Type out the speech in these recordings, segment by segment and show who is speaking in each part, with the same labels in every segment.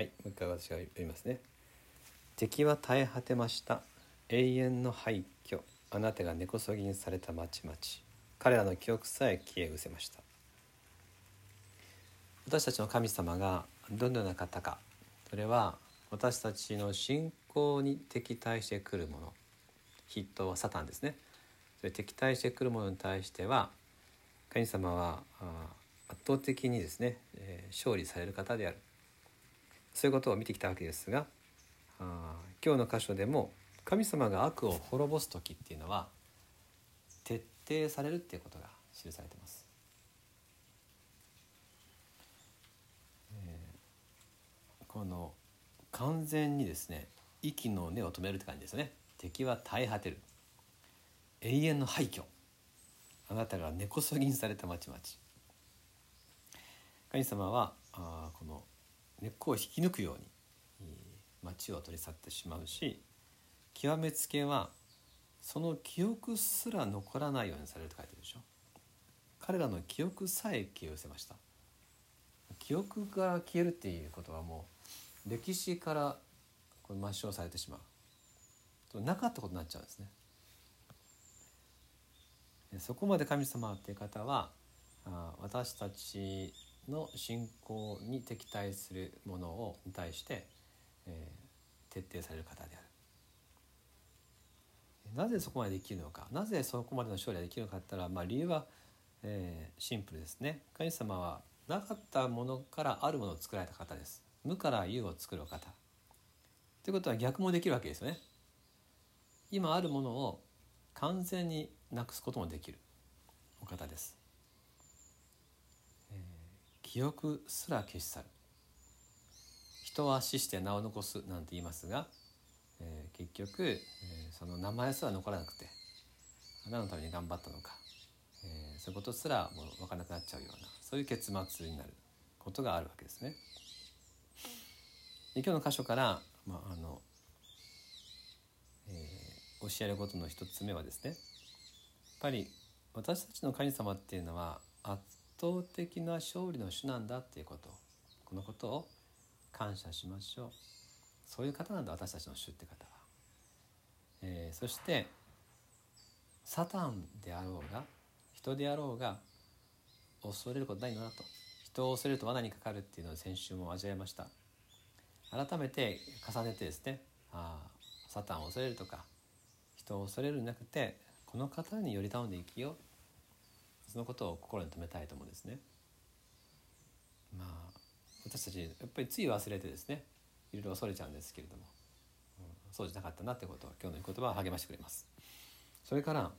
Speaker 1: はいもう一回私が読みますね。敵は耐え果てました。永遠の廃墟。あなたが根こそぎにされた町々彼らの記憶さえ消え失せました。私たちの神様がどのような方か。それは私たちの信仰に敵対してくるもの筆頭はサタンですね。それ敵対してくるものに対しては神様は圧倒的にですね、勝利される方である。そういうことを見てきたわけですがあ今日の箇所でも神様が悪を滅ぼす時っていうのは徹底されるっていうことが記されてます。この完全にですね息の根を止めるって感じですね。敵は耐え果てる。永遠の廃墟。あなたが根こそぎにされた町々神様はあこの根っこを引き抜くように町を取り去ってしまうし極めつけはその記憶すら残らないようにされると書いてるでしょ。彼らの記憶さえ消え失せました。記憶が消えるっていうことはもう歴史からこれ抹消されてしまう。なかったことになっちゃうんですね。そこまで神様っていう方は私たちの信仰に敵対するものをに対して、えー、徹底される方である。なぜそこまでできるのか？なぜそこまでの勝利ができるのかって言ったら、まあ、理由は、えー、シンプルですね。神様はなかったものからあるものを作られた方です。無から有を作る方。ということは逆もできるわけですよね。今あるものを完全になくすこともできるお方です。記憶すら消し去る人は死して名を残すなんて言いますが、えー、結局、えー、その名前すら残らなくて何のために頑張ったのか、えー、そういうことすらもう分からなくなっちゃうようなそういう結末になることがあるわけですね。で今日の箇所から、まああのえー、教えることの一つ目はですねやっぱり私たちの神様っていうのは圧倒的な勝利の主なんだっていうこと。このことを感謝しましょう。そういう方なんだ私たちの主って方は、えー、そしてサタンであろうが人であろうが恐れることないのだと。人を恐れると罠にかかるっていうのを先週も味わいました。改めて重ねてですねああサタンを恐れるとか人を恐れるんじゃなくてこの方により頼んで生きよう。そのことを心に留めたいと思うんですね。まあ私たちやっぱりつい忘れてですねいろいろ恐れちゃうんですけれども、そうじゃなかったなってことを今日の言葉は励ましてくれます。それから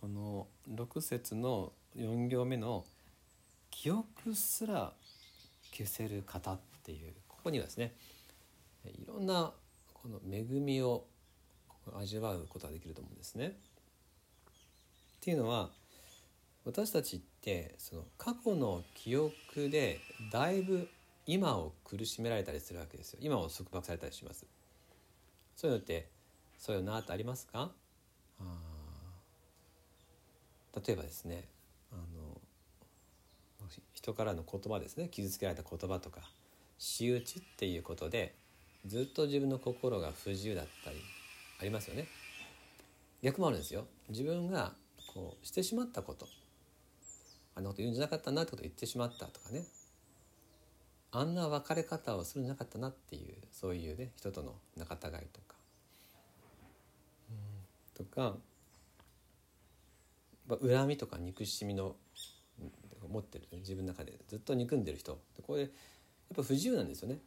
Speaker 1: この6節の4行目の「記憶すら消せる方」っていうここにはですねいろんなこの恵みを味わうことができると思うんですね。っていうのは私たちってその過去の記憶でだいぶ今を苦しめられたりするわけですよ。今を束縛されたりします。そういうのってそういうのってありますか？あ例えばですねあの人からの言葉ですね。傷つけられた言葉とか仕打ちっていうことでずっと自分の心が不自由だったりありますよね。逆もあるんですよ。自分がこうしてしまったことあんなこと言うんじゃなかったなってことを言ってしまったとかね。あんな別れ方をするんじゃなかったなっていうそういうね人との仲違いとか、うん、とか、まあ、恨みとか憎しみの持ってる、ね、自分の中で。ずっと憎んでる人。これやっぱ不自由なんですよね。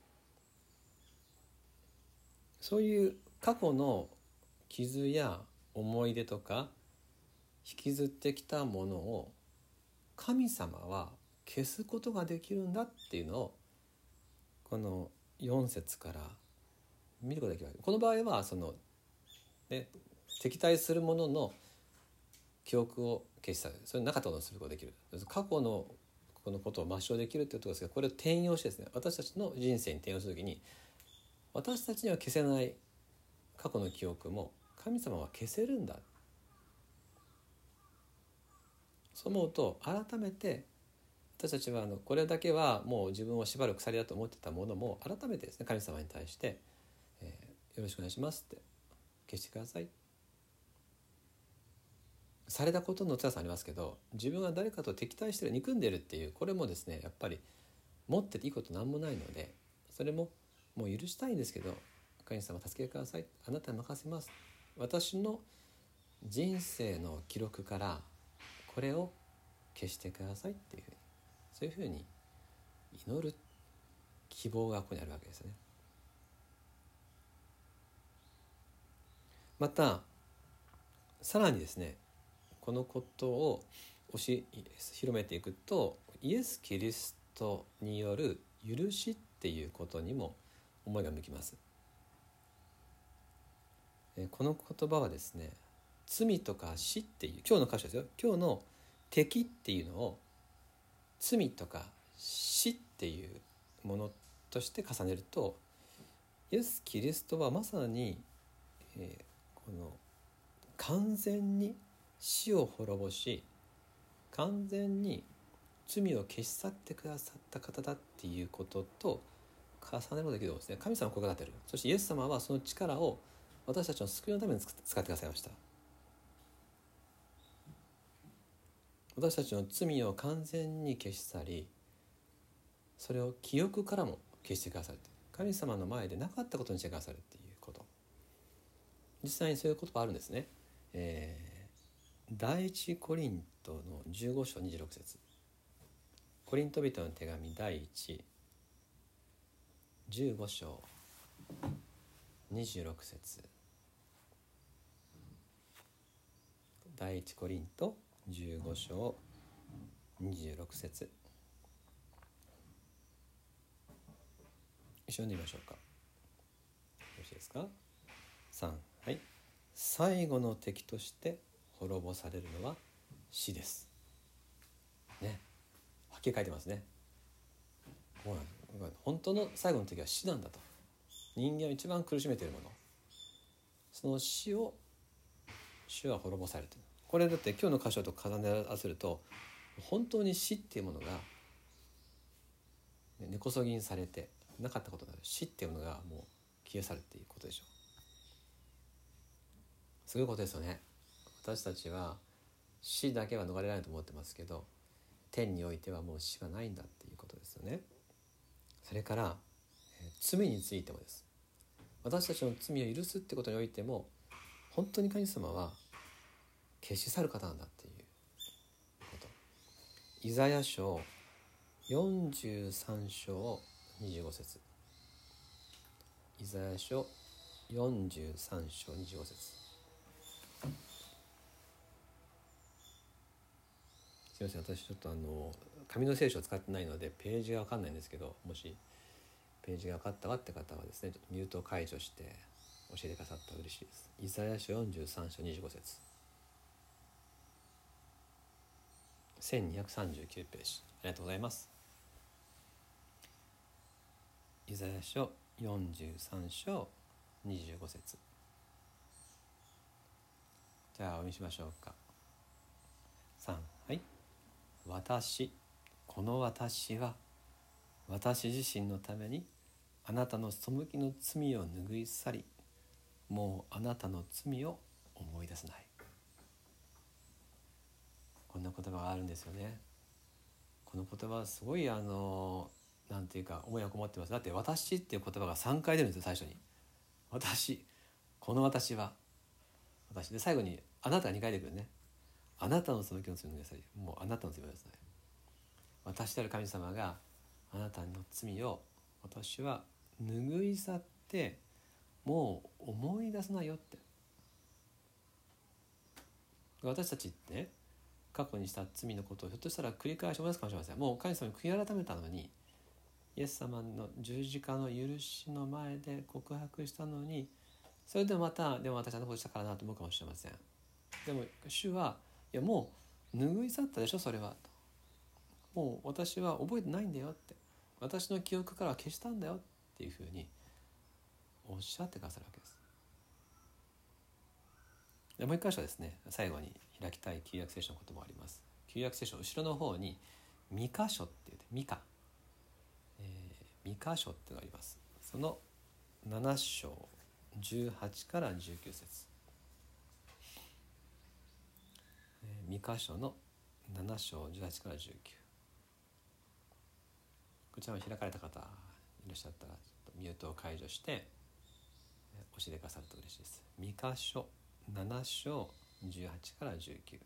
Speaker 1: そういう過去の傷や思い出とか引きずってきたものを神様は消すことができるんだっていうのをこの4節から見ることができるこの場合はその、ね、敵対するものの記憶を消し去るそれなかったことにする。ことができる過去のこのことを抹消できるっていうとことですがこれを転用してですね。私たちの人生に転用する時に私たちには消せない過去の記憶も神様は消せるんだ。そう思うと改めて私たちはあのこれだけはもう自分を縛る鎖だと思ってたものも改めてですね神様に対して、えーよろしくお願いします」って消してください。されたことの辛さありますけど自分は誰かと敵対してる憎んでるっていうこれもですねやっぱり持ってていいことなんもないのでそれももう許したいんですけど神様助けてください。あなたに任せます。私の人生の記録からこれを消してくださいっていうふうにそういうふうに祈る希望がここにあるわけですね。またさらにですねこのことを教え広めていくとイエス・キリストによる許しっていうことにも思いが向きます。この言葉はですね罪とか死っていう今日の箇所ですよ。今日の敵っていうのを罪とか死っていうものとして重ねるとイエス・キリストはまさに、えーこの完全に死を滅ぼし完全に罪を消し去ってくださった方だっていうことと重ねることができるとですね。神様を心がけてる。そしてイエス様はその力を私たちの救いのために使ってくださいました。私たちの罪を完全に消し去りそれを記憶からも消してくださる。神様の前でなかったことにしてくださるっていうこと。実際にそういう言葉あるんですね、えー、第一コリントの15章26節。コリント人の手紙第115章26節。第一コリント15章26節。一緒に見ましょうか。よろしいですか？3はい。最後の敵として滅ぼされるのは死です。ね。はっきり書いてますね。本当の最後の敵は死なんだと。人間を一番苦しめているもの。その死を主は滅ぼされている。これだって今日の箇所と重ね合わせると本当に死っていうものが根こそぎにされてなかったことになる。死っていうものがもう消え去るっていうことでしょ。うすごいことですよね。私たちは死だけは逃れられないと思ってますけど天においてはもう死はないんだっていうことですよね。それから罪についてもです。私たちの罪を許すってことにおいても本当に神様は消し去る方なんだっていうこと。イザヤ書43章25節。イザヤ書43章25節。すみません私ちょっとあの紙の聖書を使ってないのでページが分かんないんですけどもしページが分かったわって方はですねちょっとミュートを解除して教えてくださったら嬉しいです。イザヤ書43章25節。1239ページ。ありがとうございます。イザヤ書43章25節じゃあお読みしましょうか。3はい。私この私は私自身のためにあなたの背きの罪を拭い去りもうあなたの罪を思い出さない。こんな言葉があるんですよね。この言葉はすごいあのなんていうか思いがこもってます。だって「私」っていう言葉が3回出るんですよ最初に「私」この私は。私で最後に「あなた」が2回出てくるね。あなたの背きの罪を拭い去りもうあなたの罪をですね私である神様があなたの罪を私は拭い去ってもう思い出さないよって。私たちってね過去にした罪のことをひょっとしたら繰り返し思い出すかもしれません。もう神様に悔い改めたのにイエス様の十字架の許しの前で告白したのにそれでまたでも私あのことしたからなと思うかもしれません。でも主はいやもう拭い去ったでしょそれはと。もう私は覚えてないんだよって。私の記憶からは消したんだよっていうふうにおっしゃってくださるわけです。もう一箇所ですね最後に開きたい旧約聖書のこともあります。旧約聖書後ろの方に三箇所っていう三箇、えー、三箇所ってのがあります。その7章18から19節、えー、三箇所の7章18から19こちらも開かれた方いらっしゃったらミュートを解除して教えてくださると嬉しいです。三箇所。7章18から19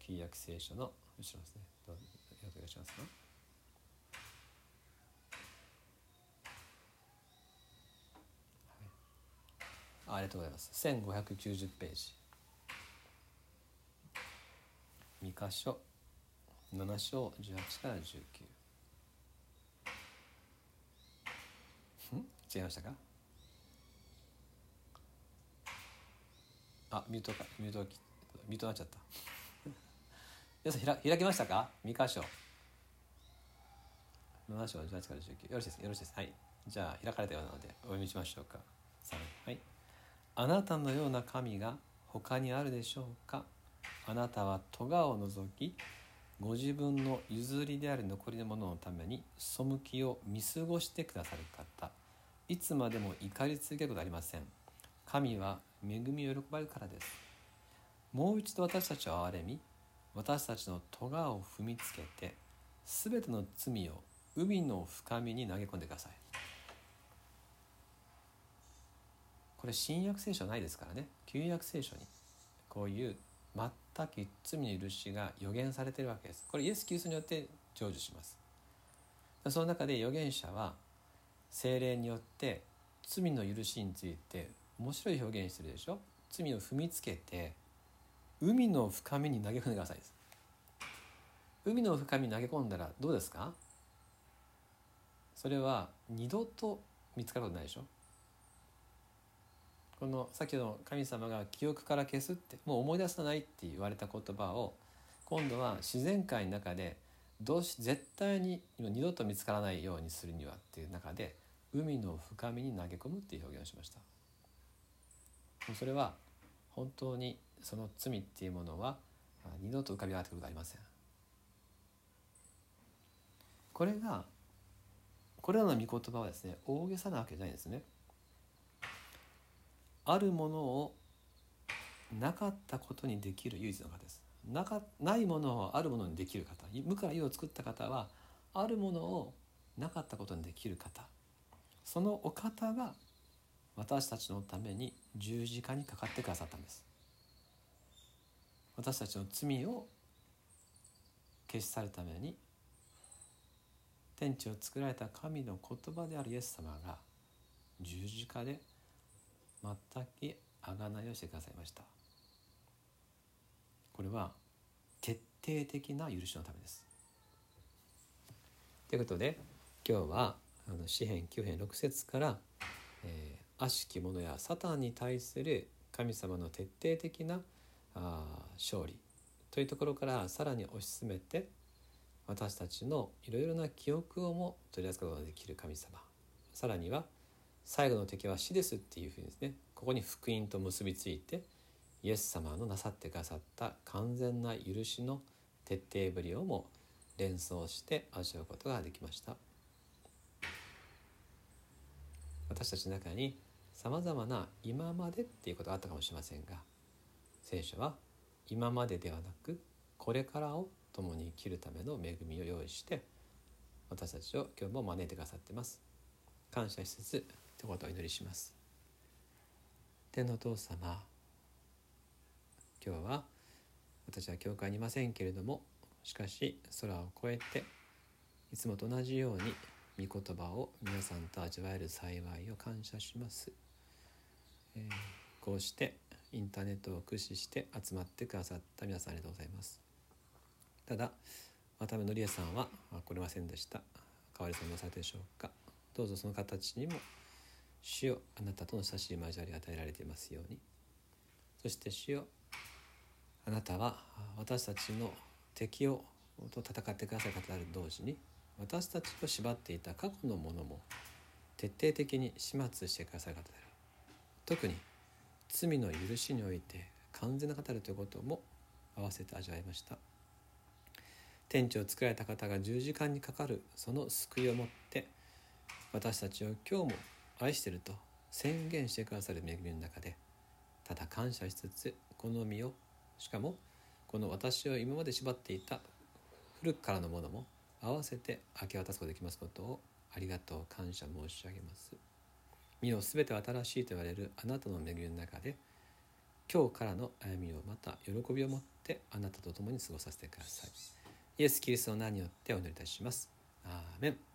Speaker 1: 旧約聖書の後ろですね。どうぞよろしくお願いしますか？あありがとうございます。1590ページ。2箇所。7章18から19ん？違いましたか？あミュートかミュートミュートなっちゃった。皆さん開開きましたか？2箇所。7章18から19よろしいですよろしいです。はい。じゃあ開かれたようなのでお読みしましょうか。はい。あなたのような神が他にあるでしょうか？あなたは戸川を除きご自分の譲りである残りのもののために背きを見過ごしてくださる方いつまでも怒り続けることありません。神は恵みを喜ばれるからです。もう一度私たちを憐れみ私たちの戸川を踏みつけて全ての罪を海の深みに投げ込んでください。これ新約聖書ないですからね。旧約聖書にこういう全く罪の許しが予言されているわけです。これイエス・キリストによって成就します。その中で預言者は精霊によって罪の許しについて面白い表現してるでしょ？罪を踏みつけて海の深みに投げ込んでくださいです。海の深みに投げ込んだらどうですか？それは二度と見つかることないでしょ？このさっきの神様が記憶から消すってもう思い出さないって言われた言葉を今度は自然界の中でどうし絶対に二度と見つからないようにするにはっていう中で海の深みに投げ込むっていう表現をしました。それは本当にその罪っていうものは二度と浮かび上がってくることはありません。これがこれらの御言葉はですね大げさなわけじゃないんですね。あるものをなかったことにできる唯一の方です。なかないものをあるものにできる方。無から有を作った方はあるものをなかったことにできる方。そのお方が私たちのために十字架にかかってくださったんです。私たちの罪を消し去るために天地を作られた神の言葉であるイエス様が十字架で全く贖いをしてくださいました。これは徹底的な許しのためです。ということで今日はあの詩編9編6節から、えー、悪しき者やサタンに対する神様の徹底的なあ勝利というところからさらに推し進めて私たちのいろいろな記憶をも取り扱うことができる神様。さらには最後の敵は死ですっていうふうにですねここに福音と結びついてイエス様のなさってくださった完全な許しの徹底ぶりをも連想して味わうことができました。私たちの中にさまざまな今までっていうことがあったかもしれませんが聖書は今までではなくこれからを共に生きるための恵みを用意して私たちを今日も招いてくださってます。感謝しつつ一言お祈りします。天のお父様今日は私は教会にいませんけれどもしかし空を越えていつもと同じように御言葉を皆さんと味わえる幸いを感謝します、えー、こうしてインターネットを駆使して集まってくださった皆さんありがとうございます。ただ渡辺則恵さんは来れませんでした。代わりさんどうされたでしょうか。どうぞその形にも主よあなたとの親しい交わりが与えられていますように。そして主よあなたは私たちの敵をと戦ってくださる方である同時に私たちを縛っていた過去のものも徹底的に始末してくださる方である。特に罪の許しにおいて完全な方でということも合わせて味わいました。天地を作られた方が十字架にかかるその救いをもって私たちを今日も愛してると宣言してくださる恵みの中でただ感謝しつつこの身をしかもこの私を今まで縛っていた古くからのものも合わせて明け渡すことができますことをありがとう感謝申し上げます。身を全て新しいと言われるあなたの恵みの中で今日からの歩みをまた喜びを持ってあなたと共に過ごさせてください。イエス・キリストの名によってお祈りいたします。アーメン。